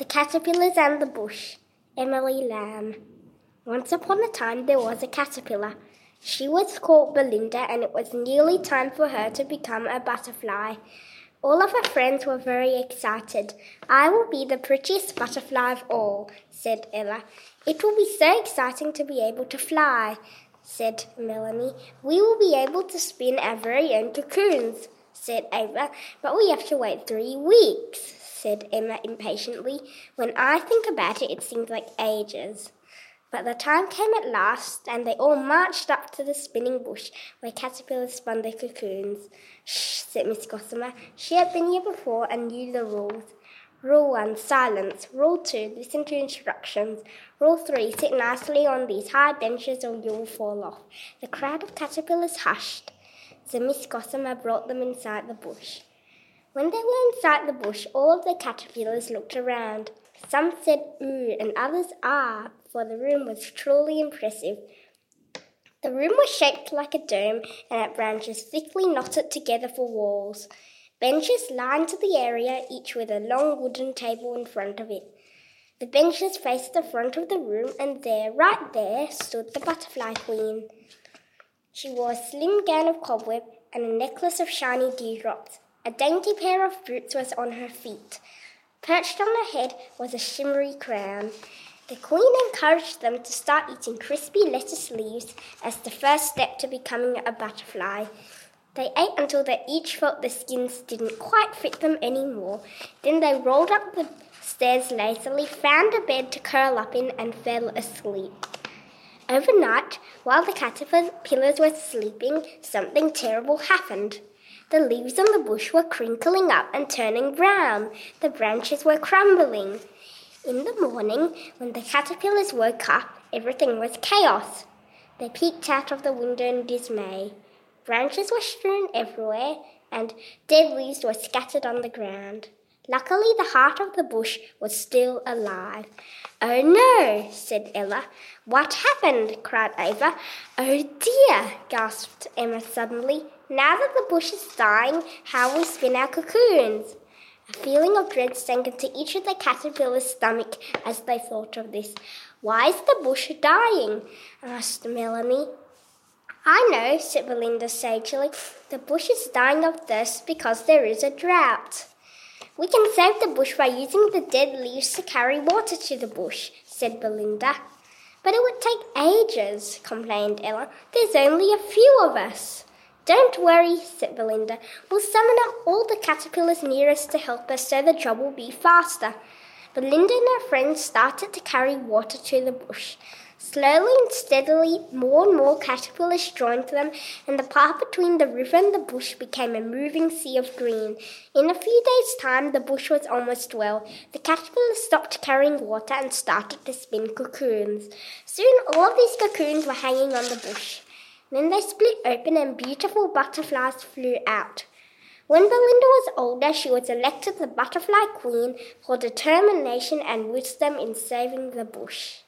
The Caterpillars and the Bush, Emily Lamb. Once upon a time there was a caterpillar. She was called Belinda, and it was nearly time for her to become a butterfly. All of her friends were very excited. I will be the prettiest butterfly of all, said Ella. It will be so exciting to be able to fly, said Melanie. We will be able to spin our very own cocoons, said Ava, but we have to wait three weeks, said Emma impatiently. When I think about it, it seems like ages. But the time came at last, and they all marched up to the spinning bush where caterpillars spun their cocoons. Shh, said Miss Gossamer. She had been here before and knew the rules. Rule 1 Silence. Rule 2 Listen to instructions. Rule 3 Sit nicely on these high benches or you will fall off. The crowd of caterpillars hushed. So Miss Gossamer brought them inside the bush. When they were inside the bush, all of the caterpillars looked around. Some said ooh and others ah, for the room was truly impressive. The room was shaped like a dome and had branches thickly knotted together for walls. Benches lined the area, each with a long wooden table in front of it. The benches faced the front of the room, and there, right there, stood the butterfly queen. She wore a slim gown of cobweb and a necklace of shiny dewdrops. A dainty pair of boots was on her feet. Perched on her head was a shimmery crown. The queen encouraged them to start eating crispy lettuce leaves as the first step to becoming a butterfly. They ate until they each felt the skins didn't quite fit them anymore. Then they rolled up the stairs lazily, found a bed to curl up in, and fell asleep. Overnight, while the caterpillars were sleeping, something terrible happened. The leaves on the bush were crinkling up and turning brown. The branches were crumbling. In the morning, when the caterpillars woke up, everything was chaos. They peeked out of the window in dismay. Branches were strewn everywhere, and dead leaves were scattered on the ground. Luckily, the heart of the bush was still alive. Oh no, said Ella. What happened? cried Ava. Oh dear, gasped Emma suddenly. Now that the bush is dying, how will we spin our cocoons? A feeling of dread sank into each of the caterpillar's stomach as they thought of this. Why is the bush dying? asked Melanie. I know, said Belinda sagely. The bush is dying of thirst because there is a drought. We can save the bush by using the dead leaves to carry water to the bush, said Belinda. But it would take ages, complained Ella. There's only a few of us. Don't worry, said Belinda. We'll summon up all the caterpillars near us to help us so the job will be faster. Belinda and her friends started to carry water to the bush. Slowly and steadily, more and more caterpillars joined them, and the path between the river and the bush became a moving sea of green. In a few days' time, the bush was almost well. The caterpillars stopped carrying water and started to spin cocoons. Soon, all of these cocoons were hanging on the bush. Then they split open, and beautiful butterflies flew out. When Belinda was older, she was elected the Butterfly Queen for determination and wisdom in saving the bush.